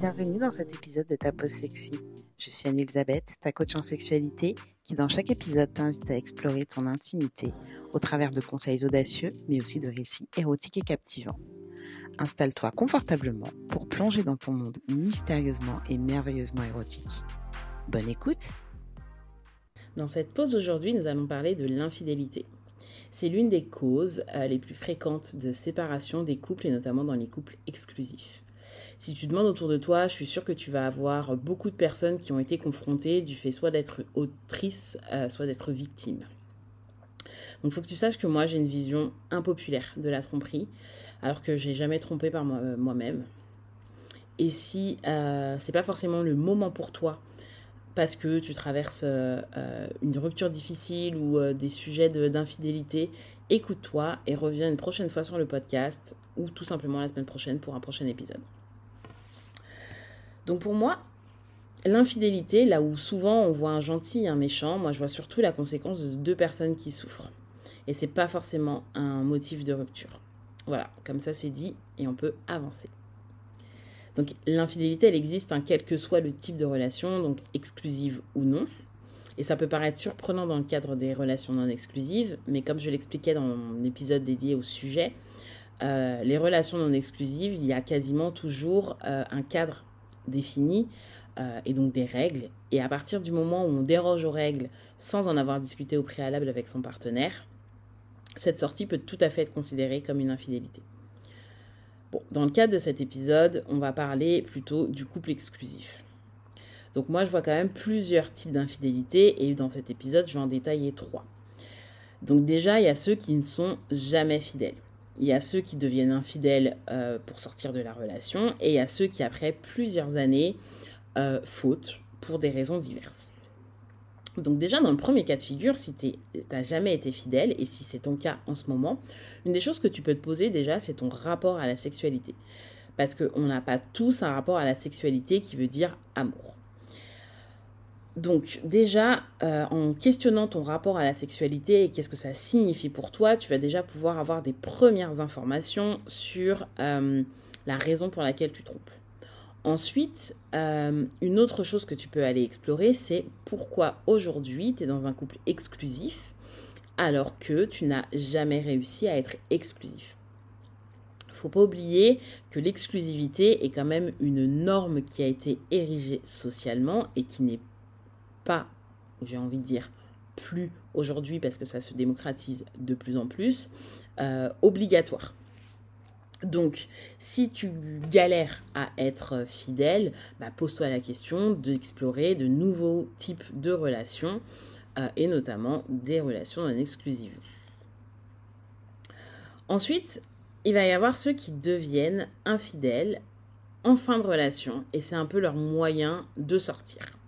bienvenue dans cet épisode de Ta Pause Sexy. Je suis Anne-Elisabeth, ta coach en sexualité, qui dans chaque épisode t'invite à explorer ton intimité au travers de conseils audacieux, mais aussi de récits érotiques et captivants. Installe-toi confortablement pour plonger dans ton monde mystérieusement et merveilleusement érotique. Bonne écoute Dans cette pause aujourd'hui, nous allons parler de l'infidélité. C'est l'une des causes euh, les plus fréquentes de séparation des couples et notamment dans les couples exclusifs. Si tu demandes autour de toi, je suis sûre que tu vas avoir beaucoup de personnes qui ont été confrontées du fait soit d'être autrice, euh, soit d'être victime. Donc il faut que tu saches que moi j'ai une vision impopulaire de la tromperie, alors que j'ai jamais trompé par euh, moi-même. Et si euh, c'est pas forcément le moment pour toi, parce que tu traverses une rupture difficile ou des sujets d'infidélité, écoute-toi et reviens une prochaine fois sur le podcast ou tout simplement la semaine prochaine pour un prochain épisode. Donc pour moi, l'infidélité, là où souvent on voit un gentil et un méchant, moi je vois surtout la conséquence de deux personnes qui souffrent. Et c'est pas forcément un motif de rupture. Voilà, comme ça c'est dit et on peut avancer. Donc l'infidélité, elle existe, hein, quel que soit le type de relation, donc exclusive ou non. Et ça peut paraître surprenant dans le cadre des relations non exclusives, mais comme je l'expliquais dans mon épisode dédié au sujet, euh, les relations non exclusives, il y a quasiment toujours euh, un cadre défini euh, et donc des règles. Et à partir du moment où on déroge aux règles sans en avoir discuté au préalable avec son partenaire, cette sortie peut tout à fait être considérée comme une infidélité. Bon, dans le cadre de cet épisode, on va parler plutôt du couple exclusif. Donc moi, je vois quand même plusieurs types d'infidélité et dans cet épisode, je vais en détailler trois. Donc déjà, il y a ceux qui ne sont jamais fidèles. Il y a ceux qui deviennent infidèles euh, pour sortir de la relation et il y a ceux qui, après plusieurs années, euh, fautent pour des raisons diverses. Donc déjà, dans le premier cas de figure, si tu n'as jamais été fidèle, et si c'est ton cas en ce moment, une des choses que tu peux te poser déjà, c'est ton rapport à la sexualité. Parce qu'on n'a pas tous un rapport à la sexualité qui veut dire amour. Donc déjà, euh, en questionnant ton rapport à la sexualité et qu'est-ce que ça signifie pour toi, tu vas déjà pouvoir avoir des premières informations sur euh, la raison pour laquelle tu trompes. Ensuite, euh, une autre chose que tu peux aller explorer, c'est pourquoi aujourd'hui tu es dans un couple exclusif alors que tu n'as jamais réussi à être exclusif. Faut pas oublier que l'exclusivité est quand même une norme qui a été érigée socialement et qui n'est j'ai envie de dire, plus aujourd'hui parce que ça se démocratise de plus en plus, euh, obligatoire. Donc, si tu galères à être fidèle, bah, pose-toi la question d'explorer de nouveaux types de relations euh, et notamment des relations non exclusives. Ensuite, il va y avoir ceux qui deviennent infidèles en fin de relation et c'est un peu leur moyen de sortir.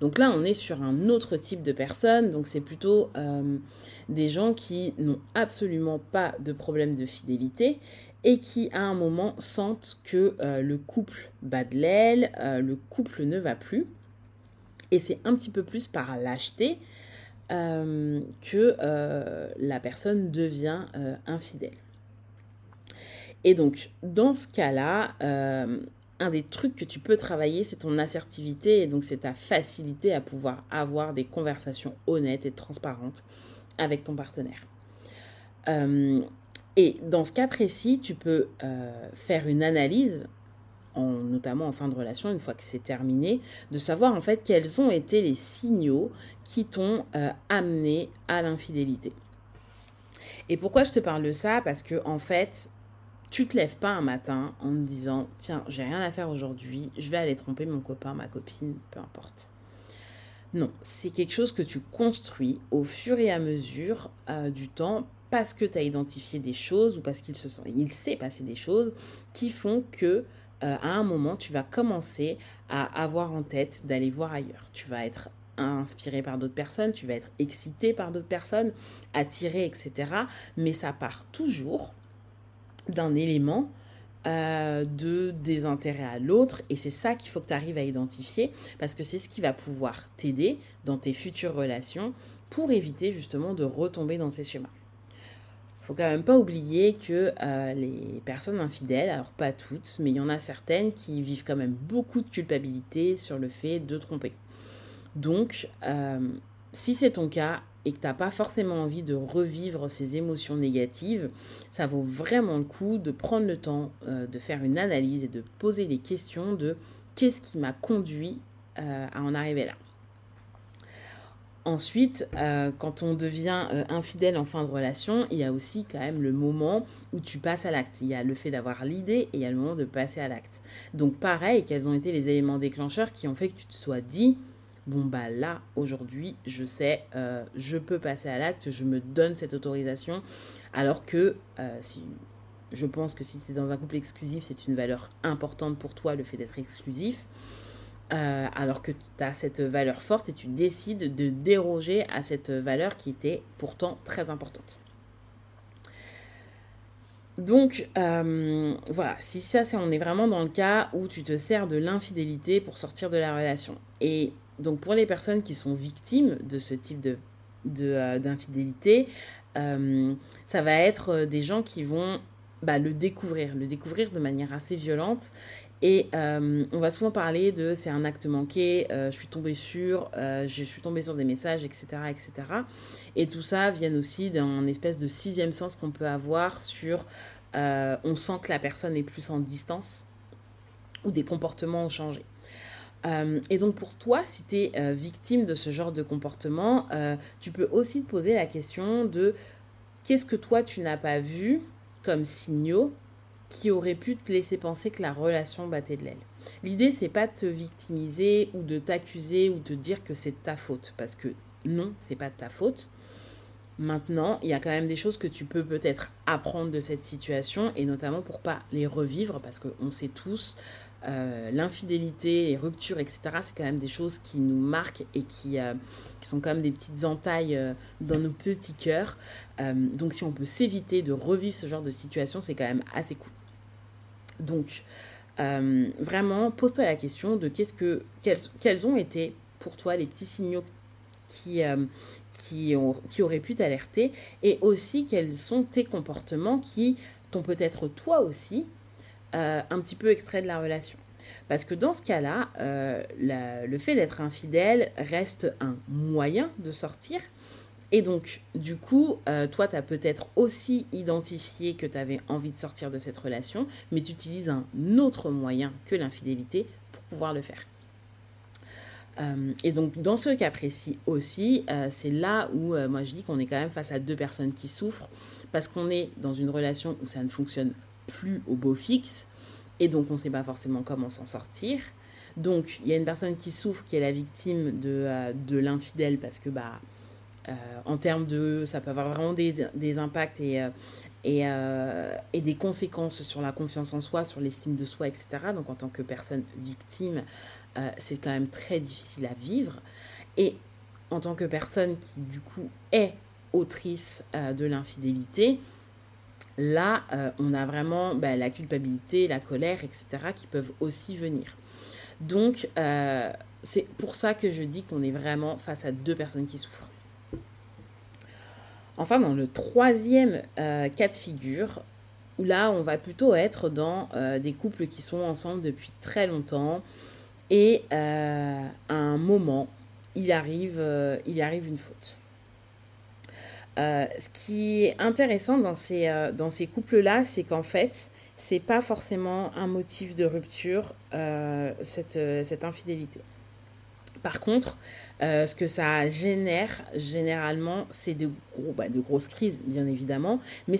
Donc là, on est sur un autre type de personnes. Donc c'est plutôt euh, des gens qui n'ont absolument pas de problème de fidélité et qui à un moment sentent que euh, le couple bat de l'aile, euh, le couple ne va plus. Et c'est un petit peu plus par lâcheté que la personne devient infidèle. Et donc, dans ce cas-là, un des trucs que tu peux travailler, c'est ton assertivité et donc c'est ta facilité à pouvoir avoir des conversations honnêtes et transparentes avec ton partenaire. Euh, et dans ce cas précis, tu peux euh, faire une analyse, en, notamment en fin de relation, une fois que c'est terminé, de savoir en fait quels ont été les signaux qui t'ont euh, amené à l'infidélité. Et pourquoi je te parle de ça? Parce que en fait, tu te lèves pas un matin en te disant tiens, j'ai rien à faire aujourd'hui, je vais aller tromper mon copain, ma copine, peu importe. Non, c'est quelque chose que tu construis au fur et à mesure euh, du temps parce que tu as identifié des choses ou parce qu'il se sont, il s'est passé des choses qui font que euh, à un moment tu vas commencer à avoir en tête d'aller voir ailleurs. Tu vas être inspiré par d'autres personnes, tu vas être excité par d'autres personnes, attiré, etc. Mais ça part toujours d'un élément euh, de désintérêt à l'autre et c'est ça qu'il faut que tu arrives à identifier parce que c'est ce qui va pouvoir t'aider dans tes futures relations pour éviter justement de retomber dans ces schémas. faut quand même pas oublier que euh, les personnes infidèles, alors pas toutes, mais il y en a certaines qui vivent quand même beaucoup de culpabilité sur le fait de tromper. Donc, euh, si c'est ton cas et que tu n'as pas forcément envie de revivre ces émotions négatives, ça vaut vraiment le coup de prendre le temps euh, de faire une analyse et de poser des questions de qu'est-ce qui m'a conduit à en arriver là. Ensuite, euh, quand on devient euh, infidèle en fin de relation, il y a aussi quand même le moment où tu passes à l'acte. Il y a le fait d'avoir l'idée et il y a le moment de passer à l'acte. Donc pareil, quels ont été les éléments déclencheurs qui ont fait que tu te sois dit, bon bah là, aujourd'hui, je sais, euh, je peux passer à l'acte, je me donne cette autorisation, alors que si... Je pense que si tu es dans un couple exclusif, c'est une valeur importante pour toi, le fait d'être exclusif. Euh, alors que tu as cette valeur forte et tu décides de déroger à cette valeur qui était pourtant très importante. Donc euh, voilà, si ça c'est on est vraiment dans le cas où tu te sers de l'infidélité pour sortir de la relation. Et donc pour les personnes qui sont victimes de ce type de euh, d'infidélité, ça va être des gens qui vont bah, le découvrir, le découvrir de manière assez violente et euh, on va souvent parler de c'est un acte manqué, euh, je suis tombée sur, euh, je suis tombée sur des messages, etc., etc. Et tout ça vient aussi d'un espèce de sixième sens qu'on peut avoir sur on sent que la personne est plus en distance ou des comportements ont changé. Et donc pour toi, si tu es victime de ce genre de comportement, tu peux aussi te poser la question de qu'est-ce que toi tu n'as pas vu comme signaux qui aurait pu te laisser penser que la relation battait de l'aile. L'idée, c'est pas de te victimiser ou de t'accuser ou de dire que c'est ta faute, parce que non, c'est pas de ta faute. Maintenant, il y a quand même des choses que tu peux peut-être apprendre de cette situation, et notamment pour pas les revivre, parce qu'on sait tous, euh, l'infidélité, les ruptures, etc., c'est quand même des choses qui nous marquent et qui, euh, sont quand même des petites entailles euh, dans nos petits cœurs. donc si on peut s'éviter de revivre ce genre de situation, c'est quand même assez cool. Donc, vraiment, pose-toi la question de qu'est-ce que, quels, ont été pour toi les petits signaux qui, qui, qui auraient pu t'alerter et aussi quels sont tes comportements qui t'ont peut-être toi aussi euh, un petit peu extrait de la relation. Parce que dans ce cas-là, le fait d'être infidèle reste un moyen de sortir, et donc, du coup, euh, toi, tu as peut-être aussi identifié que tu avais envie de sortir de cette relation, mais tu utilises un autre moyen que l'infidélité pour pouvoir le faire. Euh, et donc, dans ce cas précis aussi, euh, c'est là où moi je dis qu'on est quand même face à deux personnes qui souffrent, parce qu'on est dans une relation où ça ne fonctionne plus au beau fixe, et donc on ne sait pas forcément comment s'en sortir. Donc, il y a une personne qui souffre, qui est la victime de, de l'infidèle, parce que bah, euh, en termes de, ça peut avoir vraiment des, des impacts et, euh, et, euh, et, des conséquences sur la confiance en soi, sur l'estime de soi, etc. Donc en tant que personne victime, c'est quand même très difficile à vivre. Et en tant que personne qui du coup est autrice de l'infidélité, là, on a vraiment bah, la culpabilité, la colère, etc., qui peuvent aussi venir. Donc, c'est pour ça que je dis qu'on est vraiment face à deux personnes qui souffrent. Enfin, dans le troisième euh, cas de figure, où là, on va plutôt être dans euh, des couples qui sont ensemble depuis très longtemps et euh, à un moment, il arrive une faute. Ce qui est intéressant dans ces, dans ces couples-là, c'est qu'en fait, c'est pas forcément un motif de rupture, cette, cette infidélité. Par contre, euh, ce que ça génère généralement, c'est de, bah, grosses crises, bien évidemment, mais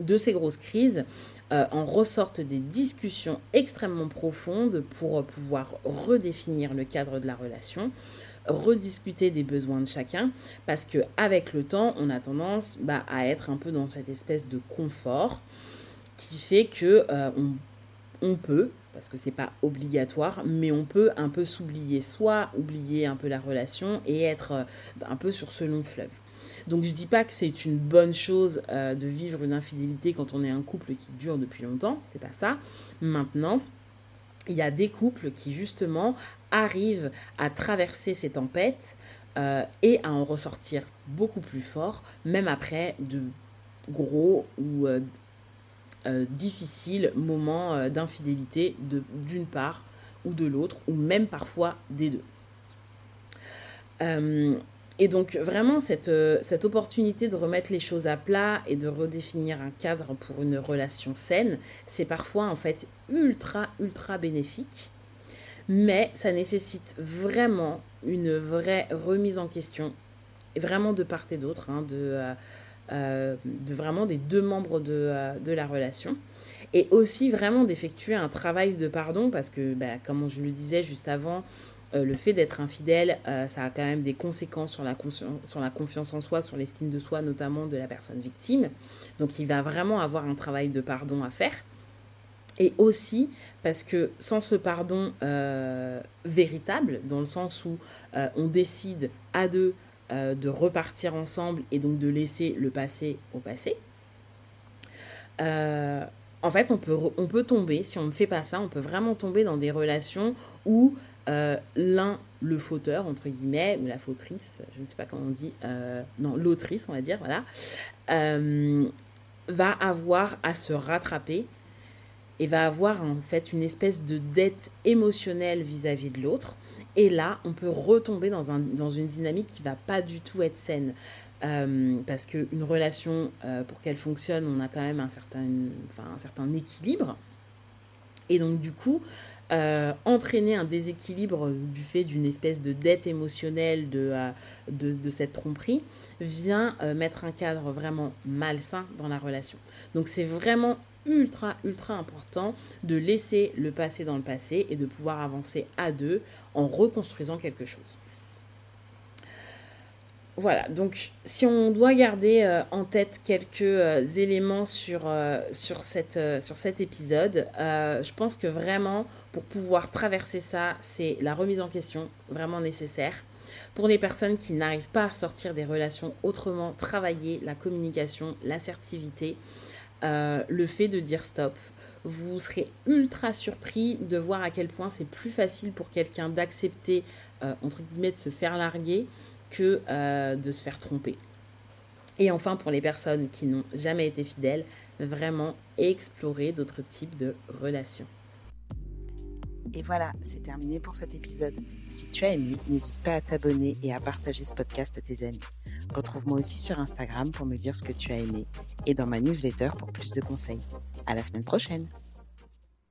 de ces grosses crises euh, en ressortent des discussions extrêmement profondes pour pouvoir redéfinir le cadre de la relation rediscuter des besoins de chacun parce que avec le temps on a tendance bah, à être un peu dans cette espèce de confort qui fait que euh, on peut parce que c'est pas obligatoire, mais on peut un peu s'oublier, soit oublier un peu la relation et être euh, un peu sur ce long fleuve. Donc je dis pas que c'est une bonne chose euh, de vivre une infidélité quand on est un couple qui dure depuis longtemps, c'est pas ça. Maintenant, il y a des couples qui justement arrivent à traverser ces tempêtes euh, et à en ressortir beaucoup plus fort, même après de gros ou difficile moment d'infidélité d'une part ou de l'autre, ou même parfois des deux. Et donc vraiment cette, euh, cette opportunité de remettre les choses à plat et de redéfinir un cadre pour une relation saine, c'est parfois en fait ultra ultra bénéfique. Mais ça nécessite vraiment une vraie remise en question, vraiment de part et d'autre, hein, euh, euh, de vraiment des deux membres de, de la relation. Et aussi vraiment d'effectuer un travail de pardon, parce que bah, comme je le disais juste avant, euh, le fait d'être infidèle, euh, ça a quand même des conséquences sur la, sur la confiance en soi, sur l'estime de soi, notamment de la personne victime. Donc il va vraiment avoir un travail de pardon à faire. Et aussi parce que sans ce pardon euh, véritable, dans le sens où on décide à deux de repartir ensemble et donc de laisser le passé au passé, en fait, on peut, on peut tomber, si on ne fait pas ça, on peut vraiment tomber dans des relations où euh, l'un, le fauteur, entre guillemets, ou la fautrice, je ne sais pas comment on dit, euh, non, l'autrice, on va dire, voilà, euh, va avoir à se rattraper et va avoir en fait une espèce de dette émotionnelle vis-à-vis de l'autre. Et là, on peut retomber dans, un, dans une dynamique qui va pas du tout être saine. parce qu'une relation, pour qu'elle fonctionne, on a quand même un certain, enfin, un certain équilibre. Et donc, du coup, euh, entraîner un déséquilibre du fait d'une espèce de dette émotionnelle de, euh, cette tromperie vient euh, mettre un cadre vraiment malsain dans la relation. Donc c'est vraiment ultra ultra important de laisser le passé dans le passé et de pouvoir avancer à deux en reconstruisant quelque chose. Voilà, donc si on doit garder euh, en tête quelques euh, éléments sur, euh, sur, cette, sur cet épisode, je pense que vraiment, pour pouvoir traverser ça, c'est la remise en question vraiment nécessaire. Pour les personnes qui n'arrivent pas à sortir des relations autrement, travailler la communication, l'assertivité, le fait de dire stop. Vous serez ultra surpris de voir à quel point c'est plus facile pour quelqu'un d'accepter, entre guillemets, de se faire larguer que euh, de se faire tromper. Et enfin, pour les personnes qui n'ont jamais été fidèles, vraiment explorer d'autres types de relations. Et voilà, c'est terminé pour cet épisode. Si tu as aimé, n'hésite pas à t'abonner et à partager ce podcast à tes amis. Retrouve-moi aussi sur Instagram pour me dire ce que tu as aimé et dans ma newsletter pour plus de conseils. À la semaine prochaine!